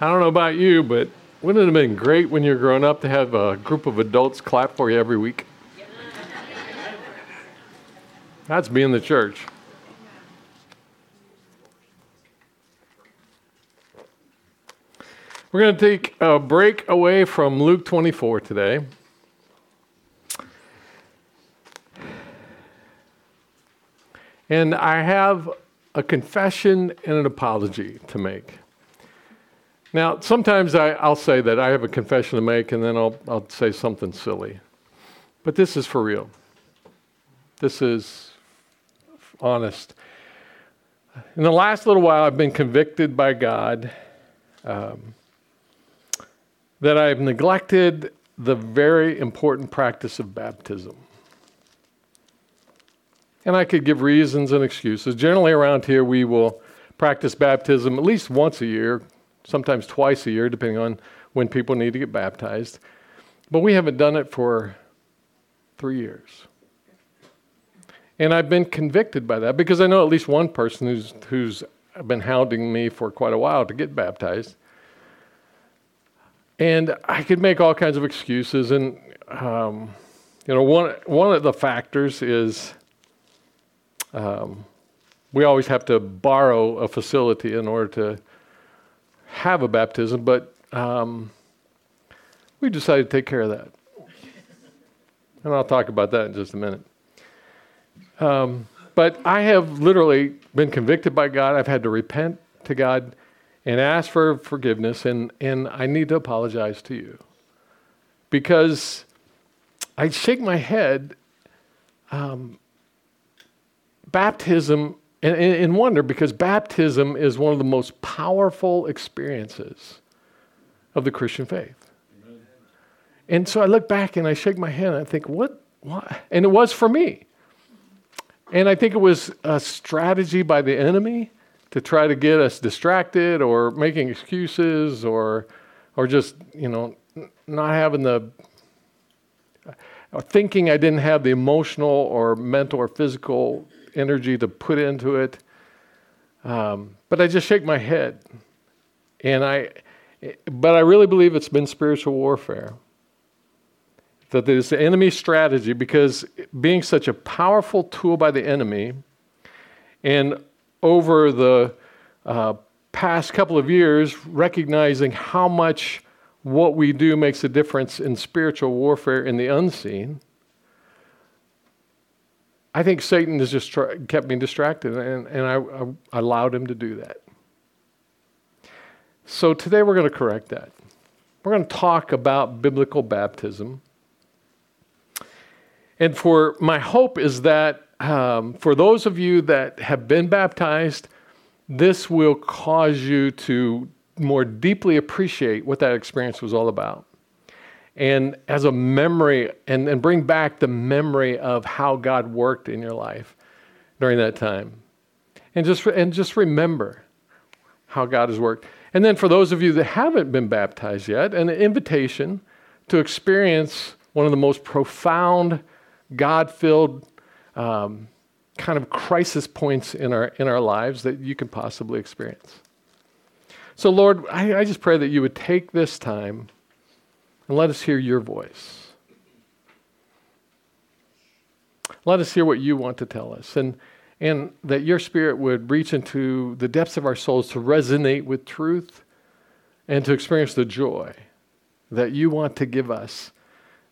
I don't know about you, but wouldn't it have been great when you're growing up to have a group of adults clap for you every week? That's being the church. We're going to take a break away from Luke 24 today. And I have a confession and an apology to make. Now, sometimes I, will say that I have a confession to make and then I'll, I'll say something silly. But this is for real. This is honest. In the last little while, I've been convicted by God um, that I've neglected the very important practice of baptism. And I could give reasons and excuses. Generally, around here, we will practice baptism at least once a year, sometimes twice a year, depending on when people need to get baptized. But we haven't done it for three years. And I've been convicted by that because I know at least one person who's, who's been hounding me for quite a while to get baptized. And I could make all kinds of excuses. And, um, you know, one, one of the factors is um, we always have to borrow a facility in order to have a baptism, but um, we decided to take care of that. And I'll talk about that in just a minute. Um, but I have literally been convicted by God. I've had to repent to God and ask for forgiveness, and, and I need to apologize to you. Because I shake my head. Um, baptism and, and wonder because baptism is one of the most powerful experiences of the Christian faith. Amen. And so I look back and I shake my head and I think, what? what? And it was for me. And I think it was a strategy by the enemy to try to get us distracted or making excuses or, or just, you know, not having the, or thinking I didn't have the emotional or mental or physical energy to put into it. Um, but I just shake my head. And I, but I really believe it's been spiritual warfare. That there's the enemy strategy because being such a powerful tool by the enemy, and over the uh, past couple of years, recognizing how much what we do makes a difference in spiritual warfare in the unseen, I think Satan has just tra- kept me distracted, and, and I, I allowed him to do that. So today we're going to correct that. We're going to talk about biblical baptism. And for my hope is that um, for those of you that have been baptized, this will cause you to more deeply appreciate what that experience was all about and as a memory and, and bring back the memory of how God worked in your life during that time. And just, and just remember how God has worked. And then for those of you that haven't been baptized yet, an invitation to experience one of the most profound, God filled um, kind of crisis points in our, in our lives that you can possibly experience. So, Lord, I, I just pray that you would take this time and let us hear your voice. Let us hear what you want to tell us. And, and that your spirit would reach into the depths of our souls to resonate with truth and to experience the joy that you want to give us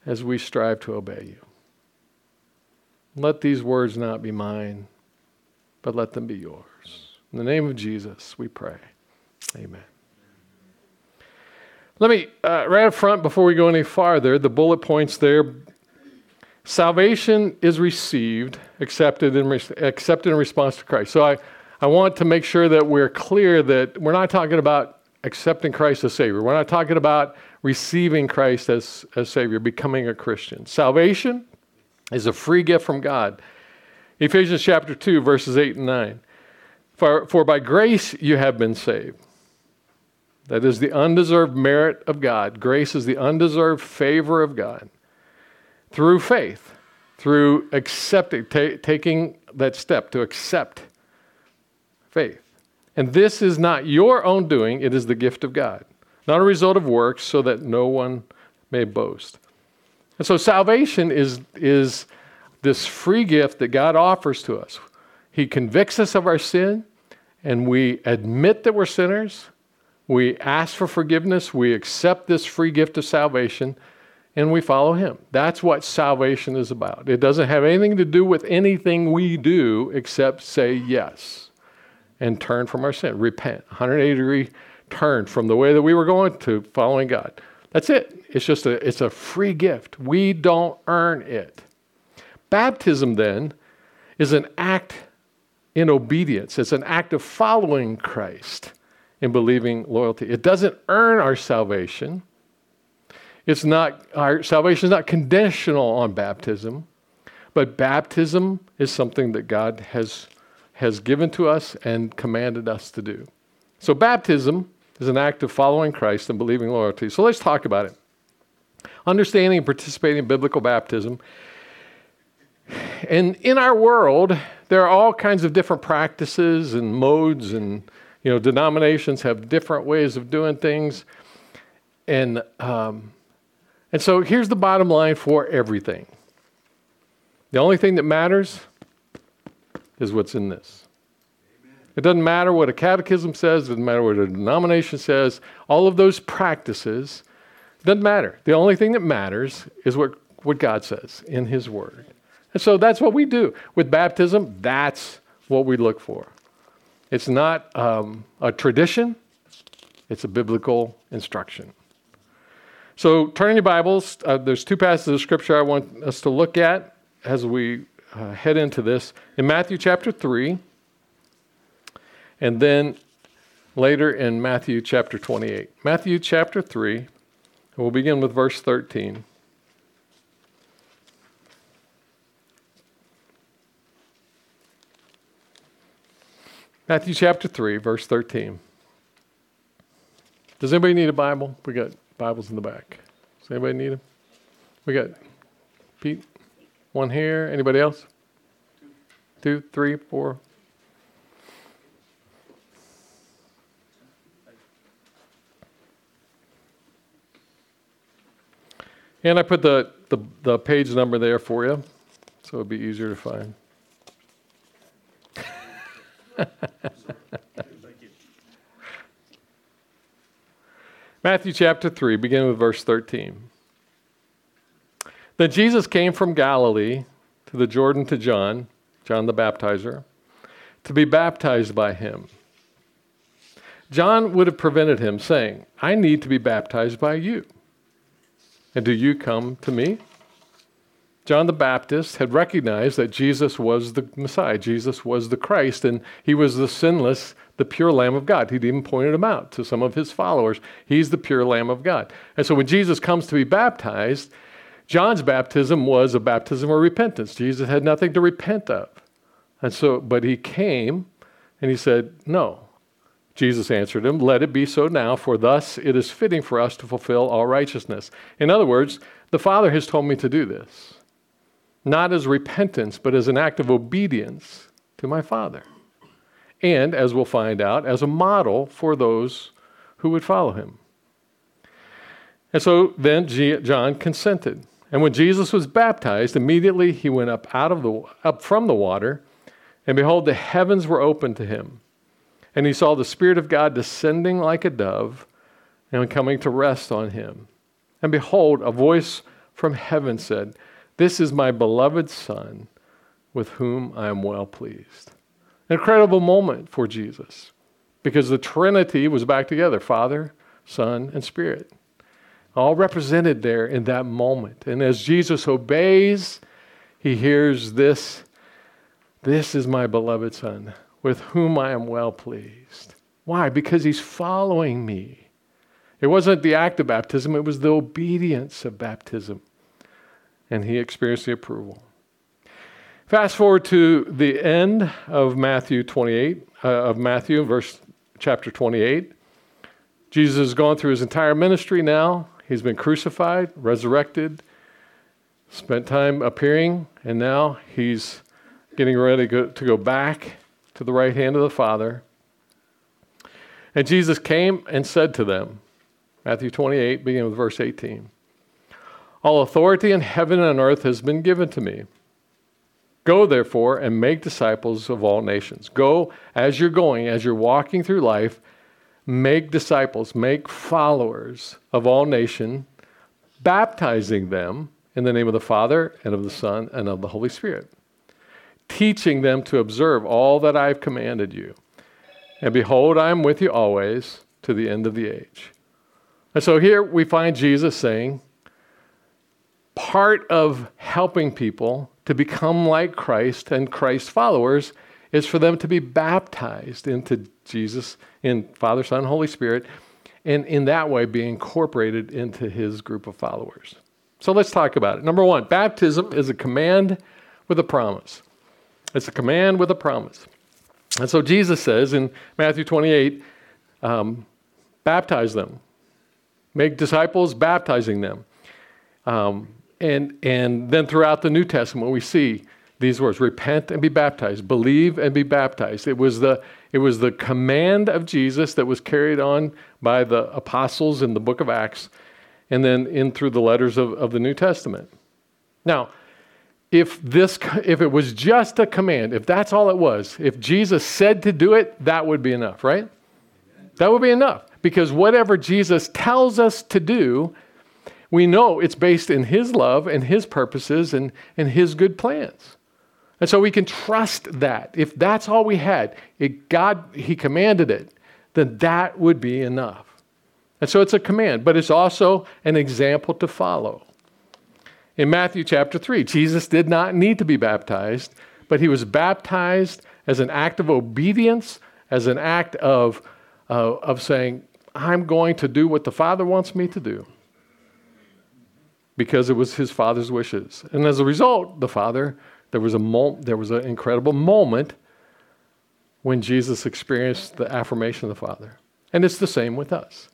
as we strive to obey you. Let these words not be mine, but let them be yours. In the name of Jesus, we pray. Amen. Let me, uh, right up front, before we go any farther, the bullet points there. Salvation is received, accepted in, re- accepted in response to Christ. So I, I want to make sure that we're clear that we're not talking about accepting Christ as Savior. We're not talking about receiving Christ as, as Savior, becoming a Christian. Salvation is a free gift from God. Ephesians chapter 2, verses 8 and 9. For, for by grace you have been saved that is the undeserved merit of God. Grace is the undeserved favor of God through faith, through accepting, ta- taking that step to accept faith. And this is not your own doing, it is the gift of God. not a result of works, so that no one may boast. And so salvation is, is this free gift that God offers to us. He convicts us of our sin, and we admit that we're sinners. We ask for forgiveness. We accept this free gift of salvation, and we follow Him. That's what salvation is about. It doesn't have anything to do with anything we do except say yes and turn from our sin, repent, 180 degree turn from the way that we were going to following God. That's it. It's just a it's a free gift. We don't earn it. Baptism then is an act in obedience. It's an act of following Christ in believing loyalty. It doesn't earn our salvation. It's not our salvation is not conditional on baptism, but baptism is something that God has has given to us and commanded us to do. So baptism is an act of following Christ and believing loyalty. So let's talk about it. Understanding and participating in biblical baptism. And in our world, there are all kinds of different practices and modes, and you know, denominations have different ways of doing things. And um, and so here's the bottom line for everything. The only thing that matters is what's in this. It doesn't matter what a catechism says, it doesn't matter what a denomination says, all of those practices, doesn't matter. The only thing that matters is what, what God says in His Word. And so that's what we do. With baptism, that's what we look for. It's not um, a tradition, it's a biblical instruction. So turn your Bibles. Uh, there's two passages of Scripture I want us to look at as we uh, head into this. In Matthew chapter 3, and then later in Matthew chapter 28. Matthew chapter 3, we'll begin with verse 13. Matthew chapter 3, verse 13. Does anybody need a Bible? We got Bibles in the back. Does anybody need them? We got Pete, one here. Anybody else? Two, three, four, And I put the, the, the page number there for you, so it'd be easier to find. Matthew chapter 3, beginning with verse 13. Then Jesus came from Galilee to the Jordan to John, John the baptizer, to be baptized by him. John would have prevented him, saying, I need to be baptized by you and do you come to me? John the Baptist had recognized that Jesus was the Messiah, Jesus was the Christ, and he was the sinless, the pure Lamb of God. He'd even pointed him out to some of his followers. He's the pure Lamb of God. And so when Jesus comes to be baptized, John's baptism was a baptism of repentance. Jesus had nothing to repent of. And so, but he came and he said, No, Jesus answered him, Let it be so now, for thus it is fitting for us to fulfill all righteousness. In other words, the Father has told me to do this, not as repentance, but as an act of obedience to my Father. And, as we'll find out, as a model for those who would follow him. And so then John consented. And when Jesus was baptized, immediately he went up out of the up from the water, and behold, the heavens were opened to him. And he saw the Spirit of God descending like a dove and coming to rest on him. And behold, a voice from heaven said, This is my beloved Son, with whom I am well pleased. An incredible moment for Jesus because the Trinity was back together Father, Son, and Spirit. All represented there in that moment. And as Jesus obeys, he hears this This is my beloved Son with whom I am well pleased. Why? Because he's following me. It wasn't the act of baptism, it was the obedience of baptism. And he experienced the approval. Fast forward to the end of Matthew 28, uh, of Matthew, verse chapter 28. Jesus has gone through his entire ministry now. He's been crucified, resurrected, spent time appearing, and now he's getting ready to go, back to the right hand of the Father. And Jesus came and said to them, Matthew 28, beginning with verse 18. All authority in heaven and earth has been given to me. Go, therefore, and make disciples of all nations. Go as you're going, as you're walking through life, make disciples, make followers of all nations, baptizing them in the name of the Father and of the Son and of the Holy Spirit, teaching them to observe all that I have commanded you. And behold, I am with you always to the end of the age. And so here we find Jesus saying, part of helping people to become like Christ and Christ followers is for them to be baptized into Jesus in Father, Son, Holy Spirit, and in that way be incorporated into his group of followers. So let's talk about it. Number one, baptism is a command with a promise. It's a command with a promise. And so Jesus says in Matthew 28 um, baptize them, make disciples, baptizing them. Um, and, and then throughout the New Testament, we see these words repent and be baptized, believe and be baptized. It was, the, it was the command of Jesus that was carried on by the apostles in the book of Acts and then in through the letters of, of the New Testament. Now, if this if it was just a command, if that's all it was, if Jesus said to do it, that would be enough, right? That would be enough. Because whatever Jesus tells us to do, we know it's based in his love and his purposes and, and his good plans. And so we can trust that. If that's all we had, it, God, he commanded it, then that would be enough. And so it's a command, but it's also an example to follow. In Matthew chapter 3, Jesus did not need to be baptized, but he was baptized as an act of obedience, as an act of, uh, of saying, I'm going to do what the Father wants me to do because it was his Father's wishes. And as a result, the Father, there was, a mo- there was an incredible moment when Jesus experienced the affirmation of the Father. And it's the same with us.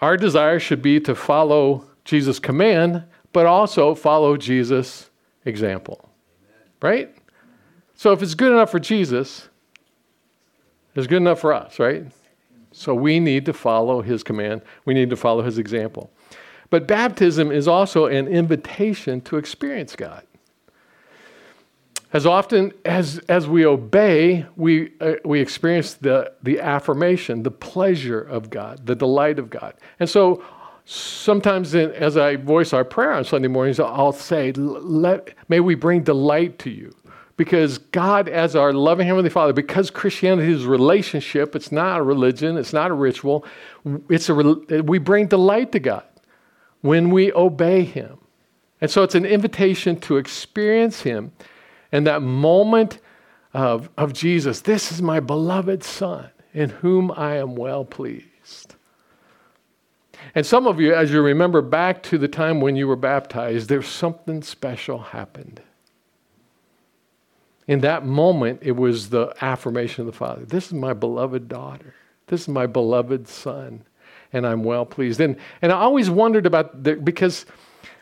Our desire should be to follow Jesus' command, but also follow Jesus' example. Right? So if it's good enough for Jesus, it's good enough for us, right? So we need to follow his command. We need to follow his example. But baptism is also an invitation to experience God. As often as, as we obey, we, uh, we experience the, the affirmation, the pleasure of God, the delight of God. And so sometimes in, as I voice our prayer on Sunday mornings, I'll say, Let, May we bring delight to you. Because God, as our loving Heavenly Father, because Christianity is a relationship, it's not a religion, it's not a ritual, it's a, we bring delight to God when we obey Him. And so it's an invitation to experience Him and that moment of, of Jesus, this is my beloved Son in whom I am well pleased. And some of you, as you remember back to the time when you were baptized, there's something special happened. In that moment, it was the affirmation of the Father. This is my beloved daughter. This is my beloved son, and I'm well pleased. And, and I always wondered about the, because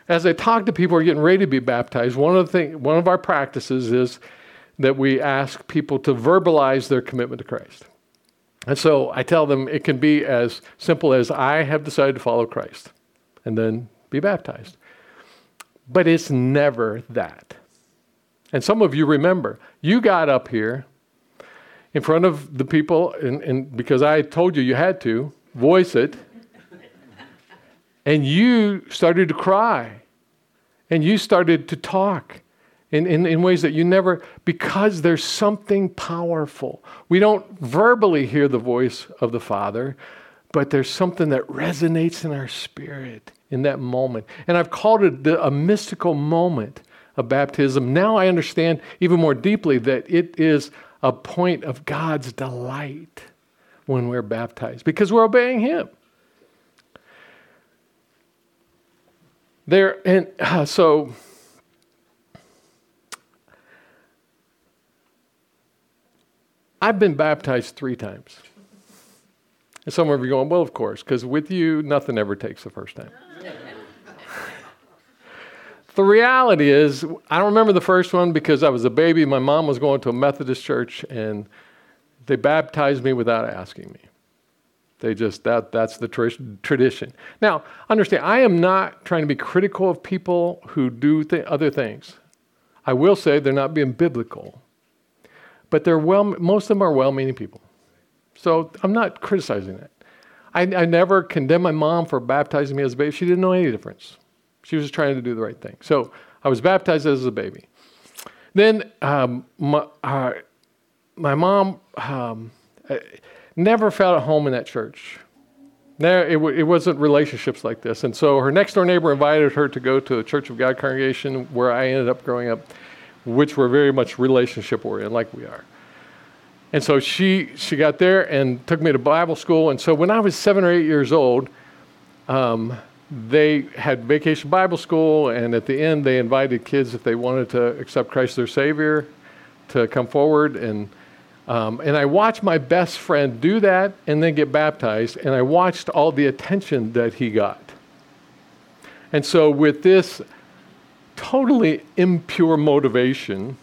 as I talk to people who are getting ready to be baptized, one of the thing, one of our practices is that we ask people to verbalize their commitment to Christ. And so I tell them it can be as simple as I have decided to follow Christ and then be baptized. But it's never that. And some of you remember, you got up here in front of the people, and, and because I told you you had to voice it, and you started to cry and you started to talk in, in, in ways that you never, because there's something powerful. We don't verbally hear the voice of the Father, but there's something that resonates in our spirit in that moment. And I've called it the, a mystical moment of baptism. Now I understand even more deeply that it is a point of God's delight when we're baptized because we're obeying Him. There, and uh, so I've been baptized three times. And some of you are going, well, of course, because with you, nothing ever takes the first time. The reality is, I don't remember the first one because I was a baby. My mom was going to a Methodist church, and they baptized me without asking me. They just that that's the tra- tradition. Now, understand, I am not trying to be critical of people who do th- other things. I will say they're not being biblical, but they're well. Most of them are well-meaning people, so I'm not criticizing that. I, I never condemned my mom for baptizing me as a baby. She didn't know any difference. She was trying to do the right thing. So I was baptized as a baby. Then um, my, uh, my mom um, uh, never felt at home in that church. There, it, w- it wasn't relationships like this. And so her next door neighbor invited her to go to a Church of God congregation where I ended up growing up, which were very much relationship oriented, like we are. And so she, she got there and took me to Bible school. And so when I was seven or eight years old, um, they had vacation Bible school, and at the end, they invited kids if they wanted to accept Christ their Savior to come forward. And, um, and I watched my best friend do that and then get baptized, and I watched all the attention that he got. And so, with this totally impure motivation,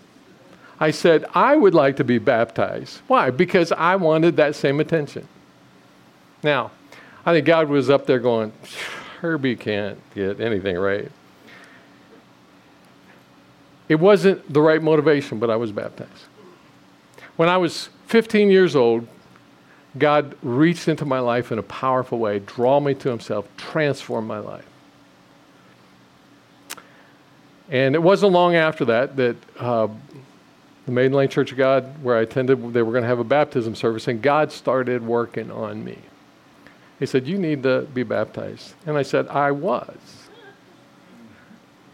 I said, I would like to be baptized. Why? Because I wanted that same attention. Now, I think God was up there going, Herbie can't get anything right. It wasn't the right motivation, but I was baptized. When I was 15 years old, God reached into my life in a powerful way, draw me to Himself, transform my life. And it wasn't long after that that uh, the Maiden Lane Church of God, where I attended, they were going to have a baptism service, and God started working on me. He said, You need to be baptized. And I said, I was.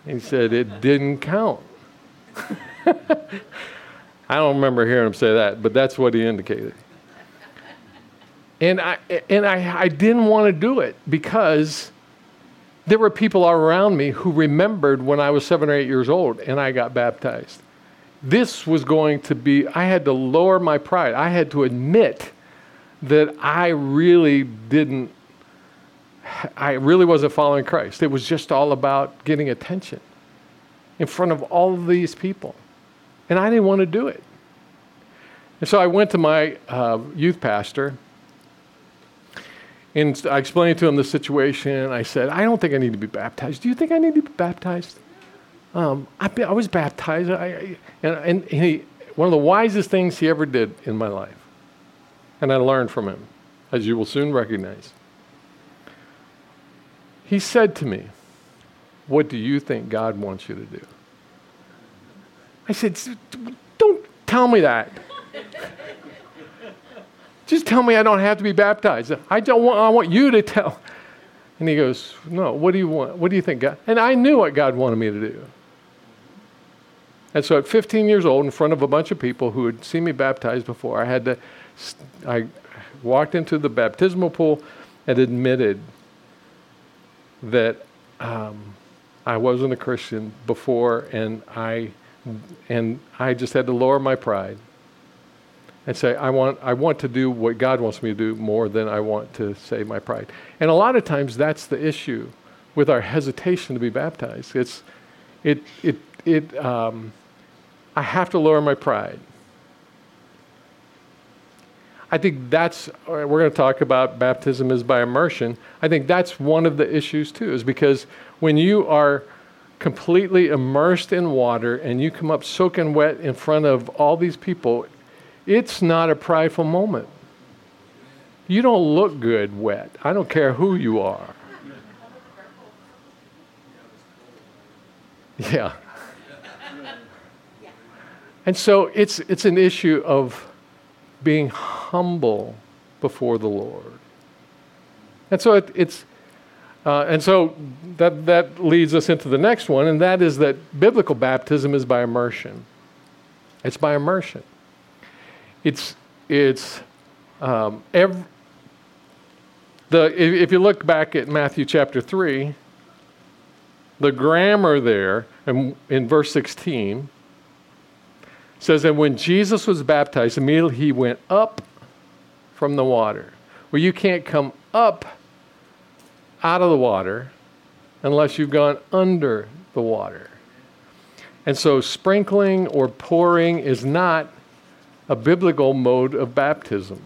He said, It didn't count. I don't remember hearing him say that, but that's what he indicated. And I, and I, I didn't want to do it because there were people around me who remembered when I was seven or eight years old and I got baptized. This was going to be, I had to lower my pride. I had to admit that I really didn't, I really wasn't following Christ. It was just all about getting attention in front of all of these people. And I didn't want to do it. And so I went to my uh, youth pastor and I explained to him the situation. I said, I don't think I need to be baptized. Do you think I need to be baptized? Um, I, I, was baptized. I, I, and, and he, one of the wisest things he ever did in my life and I learned from him, as you will soon recognize. He said to me, What do you think God wants you to do? I said, Don't tell me that. Just tell me I don't have to be baptized. I don't want, I want you to tell. And he goes, No, what do you want? What do you think, God? And I knew what God wanted me to do. And so at 15 years old, in front of a bunch of people who had seen me baptized before, I had to I walked into the baptismal pool and admitted that um, I wasn't a Christian before, and I and I just had to lower my pride and say, I want, I want to do what God wants me to do more than I want to save my pride. And a lot of times that's the issue with our hesitation to be baptized. It's, it, it, it, um, I have to lower my pride. I think that's, we're going to talk about baptism is by immersion. I think that's one of the issues too, is because when you are completely immersed in water and you come up soaking wet in front of all these people, it's not a prideful moment. You don't look good wet. I don't care who you are. Yeah. And so it's, it's an issue of being humble before the Lord. And so it, it's, uh, and so that, that leads us into the next one, and that is that biblical baptism is by immersion. It's by immersion. It's, it's um, every, the, if, if you look back at Matthew chapter 3, the grammar there in, in verse 16 says that when Jesus was baptized, immediately he went up from the water. Well, you can't come up out of the water unless you've gone under the water. And so, sprinkling or pouring is not a biblical mode of baptism.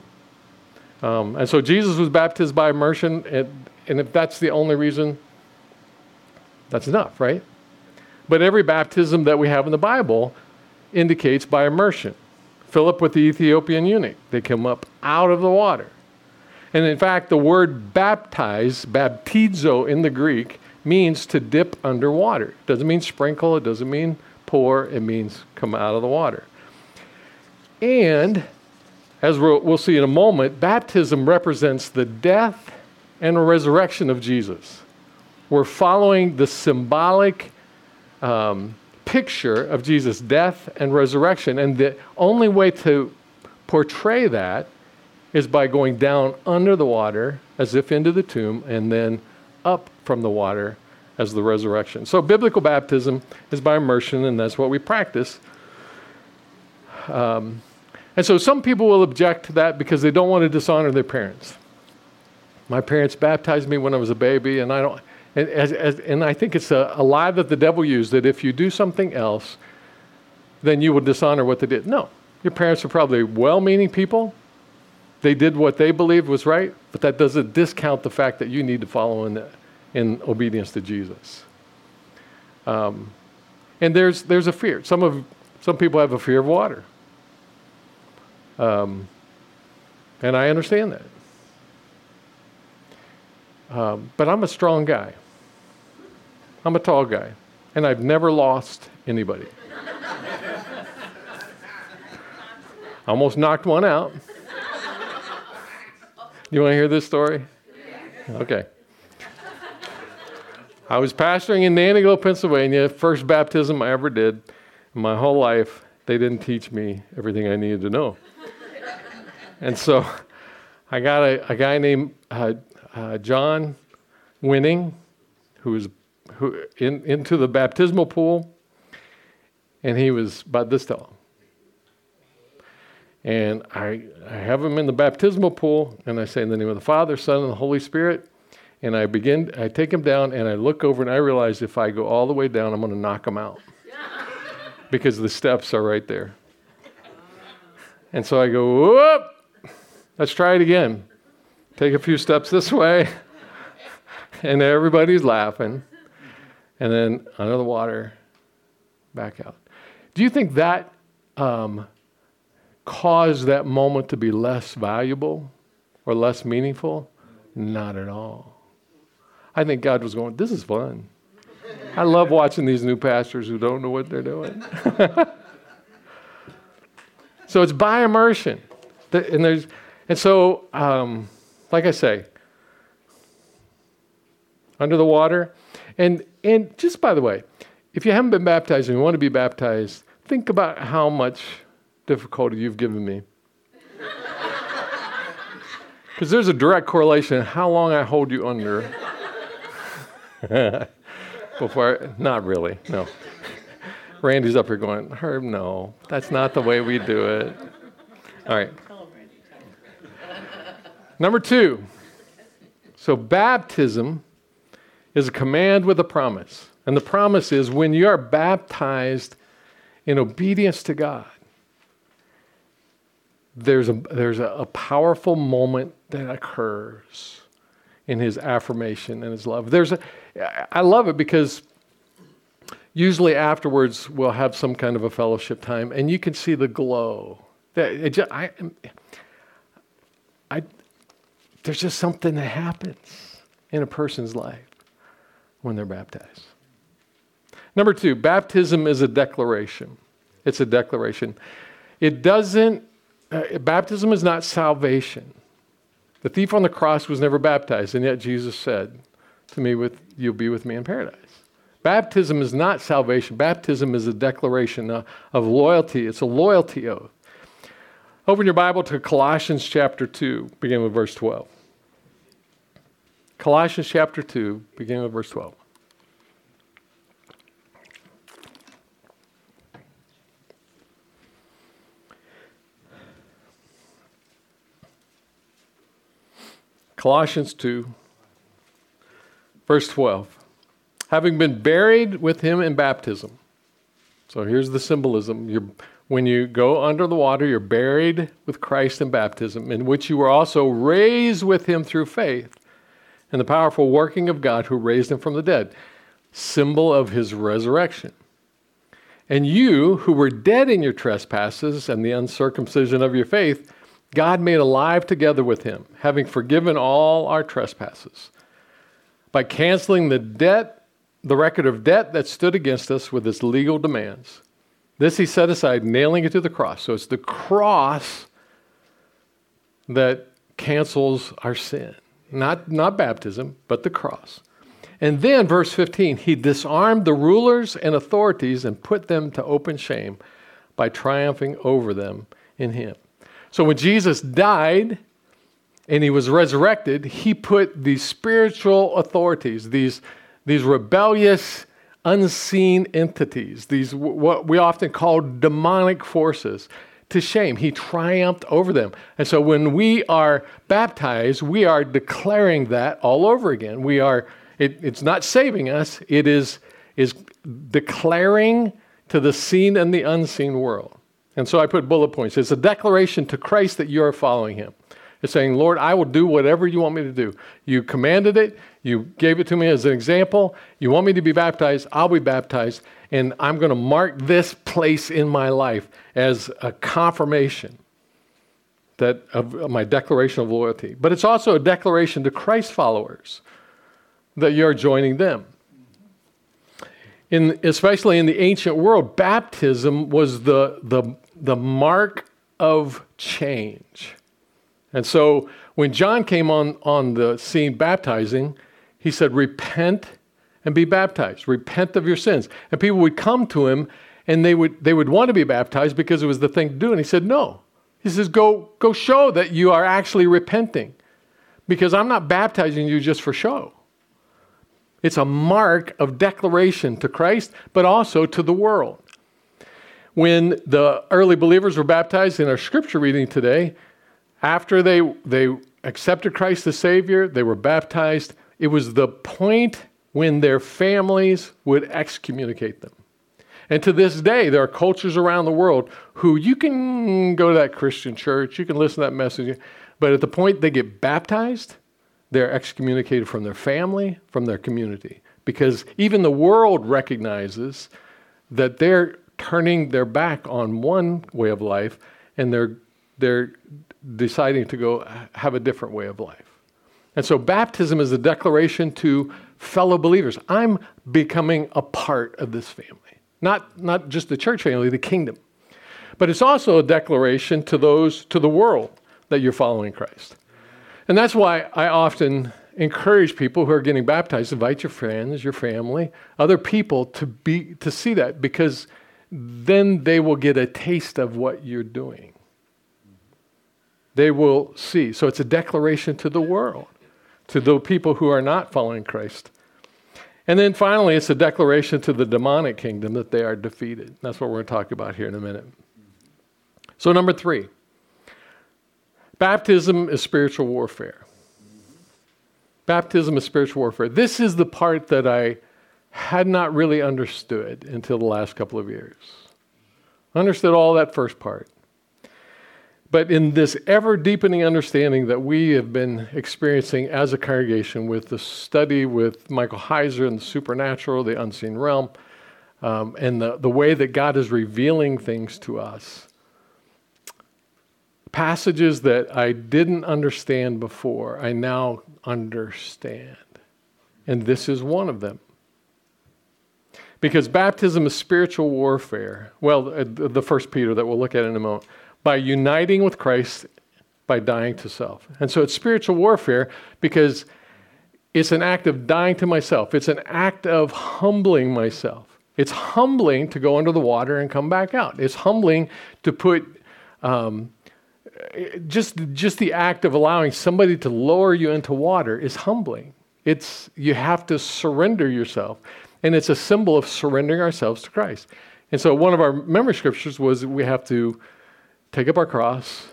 Um, and so Jesus was baptized by immersion, and, and if that's the only reason, that's enough, right? But every baptism that we have in the Bible indicates by immersion. Philip with the Ethiopian eunuch, they come up out of the water. And in fact, the word baptize, baptizo in the Greek, means to dip under water. It doesn't mean sprinkle, it doesn't mean pour, it means come out of the water. And as we'll, we'll see in a moment, baptism represents the death and resurrection of Jesus. We're following the symbolic um, picture of Jesus' death and resurrection. And the only way to portray that is by going down under the water as if into the tomb and then up from the water as the resurrection. So, biblical baptism is by immersion, and that's what we practice. Um, and so, some people will object to that because they don't want to dishonor their parents. My parents baptized me when I was a baby, and I don't. And, as, as, and I think it's a, a lie that the devil used that if you do something else, then you will dishonor what they did. No. Your parents are probably well meaning people. They did what they believed was right, but that doesn't discount the fact that you need to follow in, in obedience to Jesus. Um, and there's, there's a fear. Some, of, some people have a fear of water. Um, and I understand that. Um, but I'm a strong guy. I'm a tall guy, and I've never lost anybody. Almost knocked one out. You want to hear this story? Okay. I was pastoring in Nanticoke, Pennsylvania, first baptism I ever did. In my whole life, they didn't teach me everything I needed to know. and so I got a, a guy named uh, uh, John Winning, who was who, in, into the baptismal pool, and he was about this tall. And I, I have him in the baptismal pool, and I say, In the name of the Father, Son, and the Holy Spirit. And I begin, I take him down, and I look over, and I realize if I go all the way down, I'm going to knock him out because the steps are right there. And so I go, Whoop! Let's try it again. Take a few steps this way. and everybody's laughing and then under the water, back out. Do you think that um, caused that moment to be less valuable or less meaningful? Not at all. I think God was going, This is fun. I love watching these new pastors who don't know what they're doing. so it's by immersion. And, there's, and so, um, like I say, under the water. And, and just by the way, if you haven't been baptized and you want to be baptized, think about how much difficulty you've given me. Because there's a direct correlation in how long I hold you under. Before, I, not really, no. Randy's up here going, Herb, no, that's not the way we do it. All right. Number two. So, baptism is a command with a promise. And the promise is when you are baptized in obedience to God, there's a, there's a, a powerful moment that occurs in his affirmation and his love. There's a, I love it because usually afterwards we'll have some kind of a fellowship time and you can see the glow. Just, I, I, there's just something that happens in a person's life when they're baptized. Number two, baptism is a declaration. It's a declaration. It doesn't, uh, baptism is not salvation. The thief on the cross was never baptized, and yet Jesus said to me, with, You'll be with me in paradise. Baptism is not salvation. Baptism is a declaration of loyalty. It's a loyalty oath. Open your Bible to Colossians chapter 2, beginning with verse 12. Colossians chapter 2, beginning with verse 12. Colossians 2, verse 12. Having been buried with him in baptism. So here's the symbolism. You're, when you go under the water, you're buried with Christ in baptism, in which you were also raised with him through faith and the powerful working of God who raised him from the dead, symbol of his resurrection. And you, who were dead in your trespasses and the uncircumcision of your faith, God made alive together with him, having forgiven all our trespasses, by canceling the debt, the record of debt that stood against us with its legal demands. This he set aside, nailing it to the cross. So it's the cross that cancels our sin. Not, not baptism, but the cross. And then, verse 15, he disarmed the rulers and authorities and put them to open shame by triumphing over them in him. So when Jesus died and he was resurrected, he put these spiritual authorities, these, these rebellious, unseen entities, these what we often call demonic forces, to shame. He triumphed over them. And so when we are baptized, we are declaring that all over again. We are it, it's not saving us, it is is declaring to the seen and the unseen world. And so I put bullet points. It's a declaration to Christ that you are following him. It's saying, Lord, I will do whatever you want me to do. You commanded it, you gave it to me as an example. You want me to be baptized, I'll be baptized, and I'm going to mark this place in my life as a confirmation that of my declaration of loyalty. But it's also a declaration to Christ followers that you're joining them. In, especially in the ancient world, baptism was the, the, the mark of change. And so when John came on, on the scene baptizing, he said, Repent and be baptized. Repent of your sins. And people would come to him and they would, they would want to be baptized because it was the thing to do. And he said, No. He says, Go, go show that you are actually repenting because I'm not baptizing you just for show. It's a mark of declaration to Christ, but also to the world. When the early believers were baptized in our scripture reading today, after they, they accepted Christ as Savior, they were baptized. It was the point when their families would excommunicate them. And to this day, there are cultures around the world who you can go to that Christian church, you can listen to that message, but at the point they get baptized, they're excommunicated from their family, from their community. Because even the world recognizes that they're turning their back on one way of life and they're, they're deciding to go have a different way of life. And so baptism is a declaration to fellow believers I'm becoming a part of this family. Not, not just the church family, the kingdom. But it's also a declaration to those, to the world, that you're following Christ. And that's why I often encourage people who are getting baptized, invite your friends, your family, other people to be to see that because then they will get a taste of what you're doing. They will see. So it's a declaration to the world, to the people who are not following Christ. And then finally, it's a declaration to the demonic kingdom that they are defeated. That's what we're going to talk about here in a minute. So, number three, Baptism is spiritual warfare. Baptism is spiritual warfare. This is the part that I had not really understood until the last couple of years. Understood all that first part. But in this ever deepening understanding that we have been experiencing as a congregation with the study with Michael Heiser and the supernatural, the unseen realm, um, and the, the way that God is revealing things to us, passages that I didn't understand before, I now understand. And this is one of them. Because baptism is spiritual warfare. Well, uh, the first Peter that we'll look at in a moment. By uniting with Christ, by dying to self. And so it's spiritual warfare because it's an act of dying to myself, it's an act of humbling myself. It's humbling to go under the water and come back out. It's humbling to put um, just just the act of allowing somebody to lower you into water is humbling. It's you have to surrender yourself, and it's a symbol of surrendering ourselves to Christ. And so, one of our memory scriptures was we have to take up our cross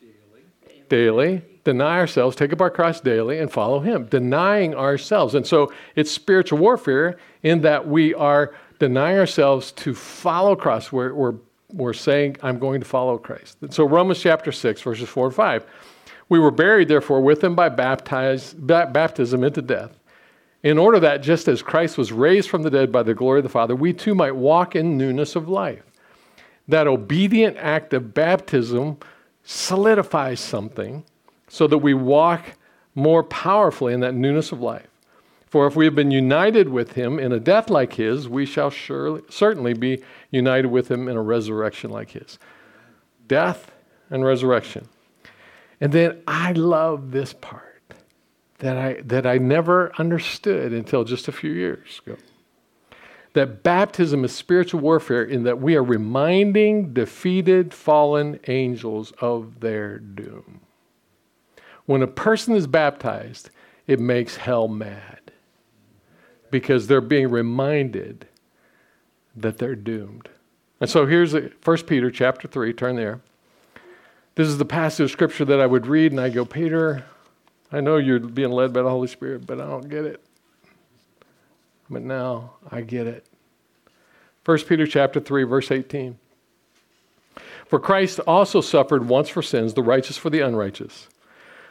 daily, daily deny ourselves, take up our cross daily, and follow Him, denying ourselves. And so, it's spiritual warfare in that we are denying ourselves to follow Christ. We're, we're we're saying, I'm going to follow Christ. And so Romans chapter 6, verses 4 and 5. We were buried, therefore, with him by baptism into death, in order that just as Christ was raised from the dead by the glory of the Father, we too might walk in newness of life. That obedient act of baptism solidifies something so that we walk more powerfully in that newness of life. For if we have been united with him in a death like his, we shall surely, certainly be united with him in a resurrection like his. Death and resurrection. And then I love this part that I, that I never understood until just a few years ago. That baptism is spiritual warfare in that we are reminding defeated fallen angels of their doom. When a person is baptized, it makes hell mad because they're being reminded that they're doomed. And so here's 1 Peter chapter 3, turn there. This is the passage of scripture that I would read, and I go, Peter, I know you're being led by the Holy Spirit, but I don't get it. But now I get it. 1 Peter chapter 3, verse 18. For Christ also suffered once for sins, the righteous for the unrighteous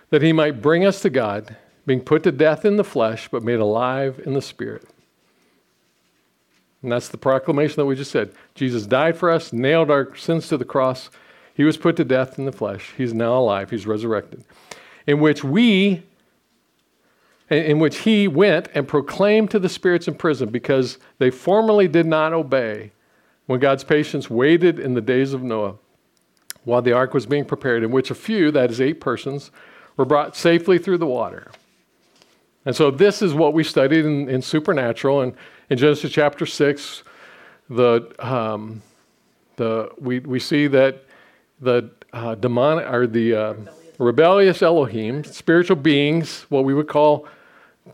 that he might bring us to God, being put to death in the flesh, but made alive in the spirit. And that's the proclamation that we just said. Jesus died for us, nailed our sins to the cross. He was put to death in the flesh. He's now alive. He's resurrected. In which we, in which he went and proclaimed to the spirits in prison because they formerly did not obey when God's patience waited in the days of Noah while the ark was being prepared, in which a few, that is, eight persons, were brought safely through the water. And so this is what we studied in, in Supernatural. And in Genesis chapter 6, the, um, the, we, we see that the uh, demonic, or the uh, rebellious Elohim, spiritual beings, what we would call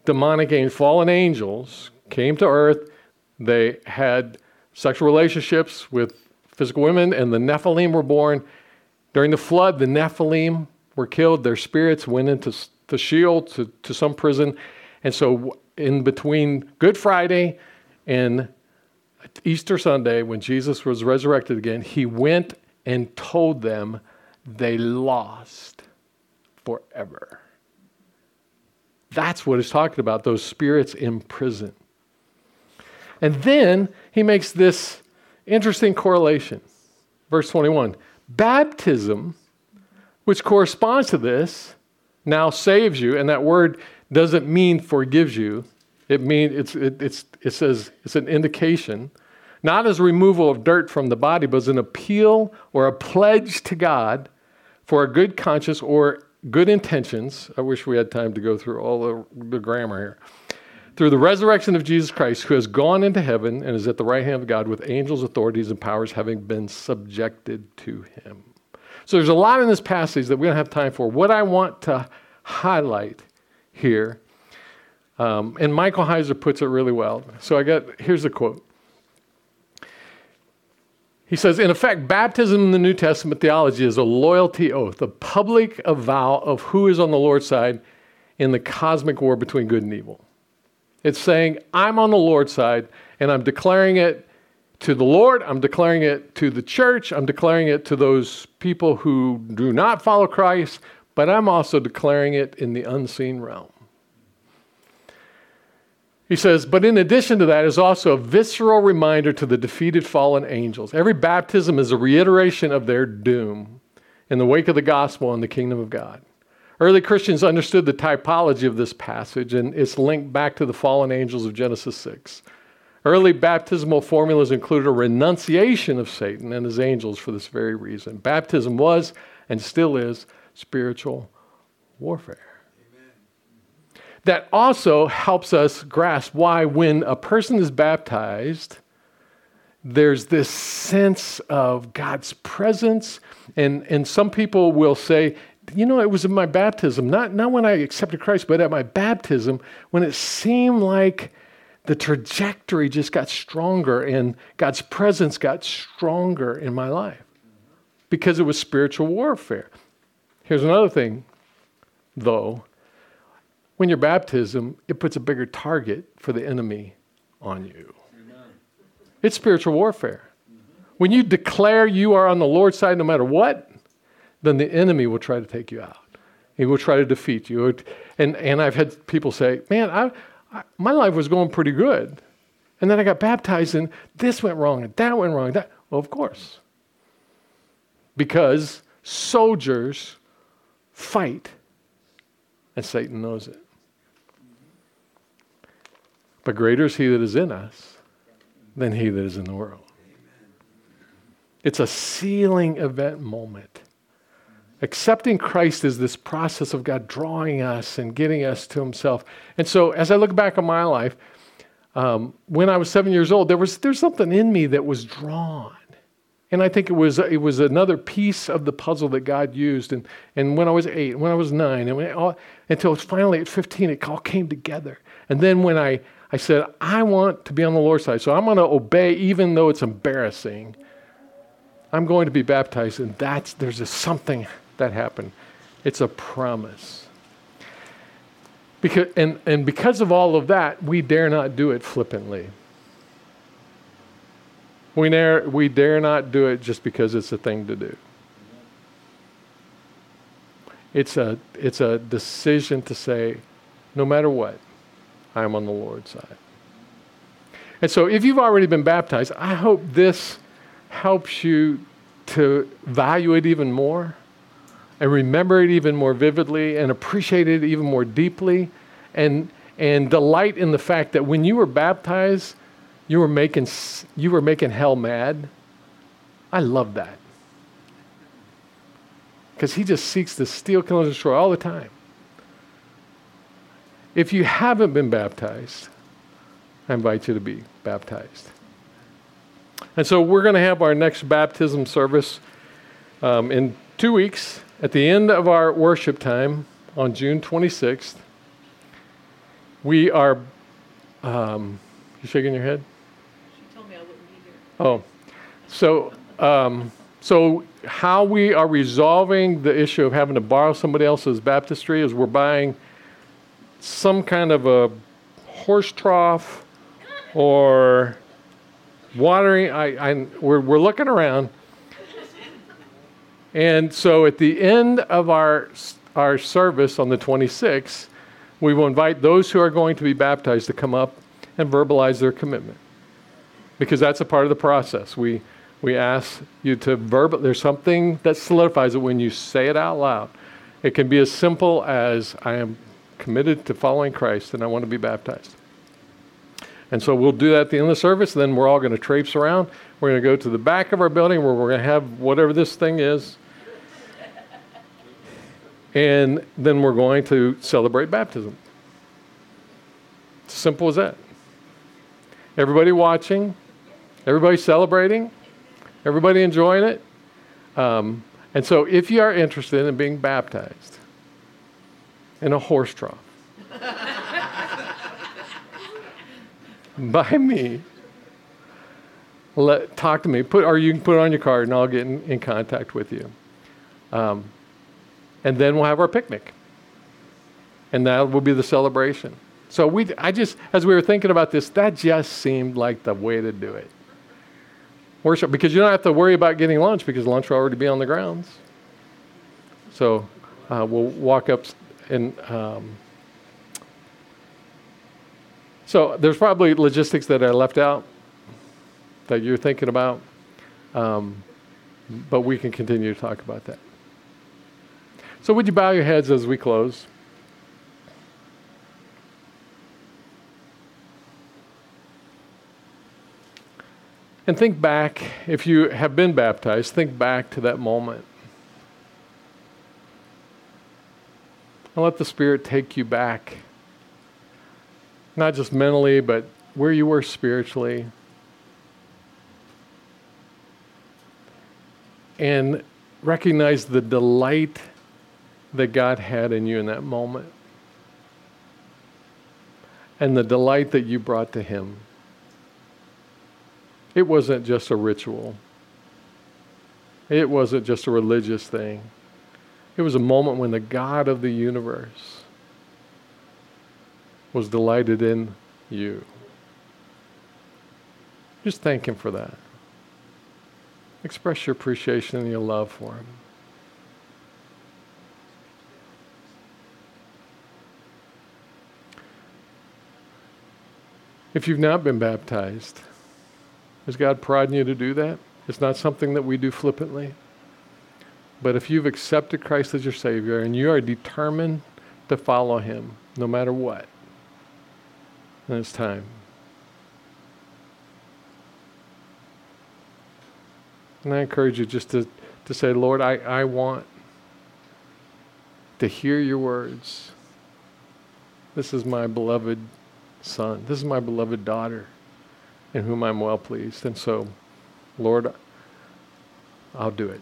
demonic and fallen angels, came to earth. They had sexual relationships with physical women, and the Nephilim were born. During the flood, the Nephilim were killed. Their spirits went into the Sheol to, to some prison. And so, in between Good Friday and Easter Sunday, when Jesus was resurrected again, he went and told them they lost forever. That's what he's talking about, those spirits in prison. And then he makes this interesting correlation. Verse 21 Baptism which corresponds to this, now saves you, and that word doesn't mean forgives you. It means it's it, it's it says it's an indication, not as removal of dirt from the body, but as an appeal or a pledge to God for a good conscience or good intentions. I wish we had time to go through all the, the grammar here. Through the resurrection of Jesus Christ, who has gone into heaven and is at the right hand of God with angels, authorities, and powers having been subjected to him. So there's a lot in this passage that we don't have time for. What I want to highlight here, um, and Michael Heiser puts it really well. So I got here's a quote. He says, in effect, baptism in the New Testament theology is a loyalty oath, a public avowal of who is on the Lord's side in the cosmic war between good and evil. It's saying, I'm on the Lord's side, and I'm declaring it to the Lord, I'm declaring it to the church, I'm declaring it to those people who do not follow Christ, but I'm also declaring it in the unseen realm. He says, but in addition to that is also a visceral reminder to the defeated fallen angels. Every baptism is a reiteration of their doom in the wake of the gospel and the kingdom of God. Early Christians understood the typology of this passage, and it's linked back to the fallen angels of Genesis 6. Early baptismal formulas included a renunciation of Satan and his angels for this very reason. Baptism was and still is spiritual warfare. That also helps us grasp why, when a person is baptized, there's this sense of God's presence. And, and some people will say, you know, it was in my baptism, not, not when I accepted Christ, but at my baptism, when it seemed like the trajectory just got stronger and God's presence got stronger in my life because it was spiritual warfare. Here's another thing, though. When you're baptism, it puts a bigger target for the enemy on you. Amen. It's spiritual warfare. Mm-hmm. when you declare you are on the Lord's side no matter what, then the enemy will try to take you out. He will try to defeat you. And, and I've had people say, man, I, I, my life was going pretty good. And then I got baptized and this went wrong and that went wrong. That, well, of course. Because soldiers fight and Satan knows it. But greater is he that is in us than he that is in the world. It's a sealing event moment. Accepting Christ is this process of God drawing us and getting us to Himself. And so, as I look back on my life, um, when I was seven years old, there was there's something in me that was drawn, and I think it was it was another piece of the puzzle that God used. And and when I was eight, when I was nine, and all, until finally at 15, it all came together. And then when I I said I want to be on the Lord's side, so I'm going to obey even though it's embarrassing. I'm going to be baptized, and that's there's a something that happened. It's a promise. Because, and, and because of all of that, we dare not do it flippantly. We dare, we dare not do it just because it's a thing to do. It's a, it's a decision to say, no matter what, I'm on the Lord's side. And so, if you've already been baptized, I hope this helps you to value it even more and remember it even more vividly and appreciate it even more deeply and, and delight in the fact that when you were baptized, you were making, you were making hell mad. I love that. Because he just seeks to steal, kill, and destroy all the time. If you haven't been baptized, I invite you to be baptized. And so we're going to have our next baptism service um, in two weeks. At the end of our worship time on June 26th, we are. Um, you shaking your head? She told me I wouldn't be here. Oh, so um, so how we are resolving the issue of having to borrow somebody else's baptistry is we're buying some kind of a horse trough or watering. I, I we're we're looking around and so at the end of our, our service on the 26th, we will invite those who are going to be baptized to come up and verbalize their commitment. Because that's a part of the process. We, we ask you to verbal, there's something that solidifies it when you say it out loud. It can be as simple as I am committed to following Christ and I want to be baptized. And so we'll do that at the end of the service. Then we're all going to traipse around. We're going to go to the back of our building where we're going to have whatever this thing is and then we're going to celebrate baptism. Simple as that. Everybody watching, everybody celebrating, everybody enjoying it. Um, and so, if you are interested in being baptized in a horse trough by me, let, talk to me. Put, or you can put it on your card, and I'll get in, in contact with you. Um, and then we'll have our picnic. And that will be the celebration. So we, I just, as we were thinking about this, that just seemed like the way to do it. Worship, because you don't have to worry about getting lunch because lunch will already be on the grounds. So uh, we'll walk up and. Um, so there's probably logistics that I left out that you're thinking about, um, but we can continue to talk about that. So, would you bow your heads as we close? And think back, if you have been baptized, think back to that moment. And let the Spirit take you back, not just mentally, but where you were spiritually. And recognize the delight that God had in you in that moment and the delight that you brought to Him. It wasn't just a ritual, it wasn't just a religious thing. It was a moment when the God of the universe was delighted in you. Just thank Him for that. Express your appreciation and your love for him. If you've not been baptized, is God prodding you to do that? It's not something that we do flippantly. But if you've accepted Christ as your Savior and you are determined to follow Him no matter what, then it's time. And I encourage you just to, to say, Lord, I, I want to hear your words. This is my beloved son. This is my beloved daughter in whom I'm well pleased. And so, Lord, I'll do it.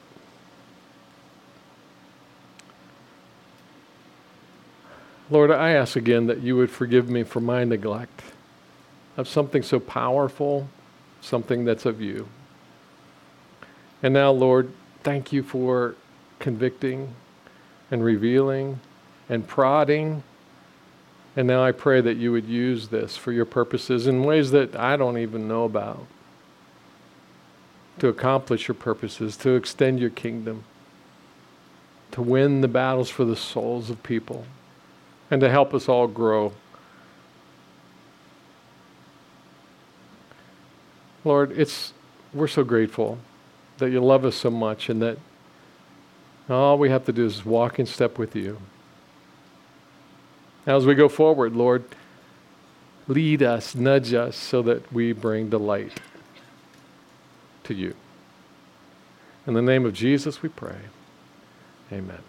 Lord, I ask again that you would forgive me for my neglect of something so powerful, something that's of you. And now, Lord, thank you for convicting and revealing and prodding. And now I pray that you would use this for your purposes in ways that I don't even know about to accomplish your purposes, to extend your kingdom, to win the battles for the souls of people, and to help us all grow. Lord, it's we're so grateful that you love us so much and that all we have to do is walk in step with you. As we go forward, Lord, lead us, nudge us so that we bring delight to you. In the name of Jesus, we pray. Amen.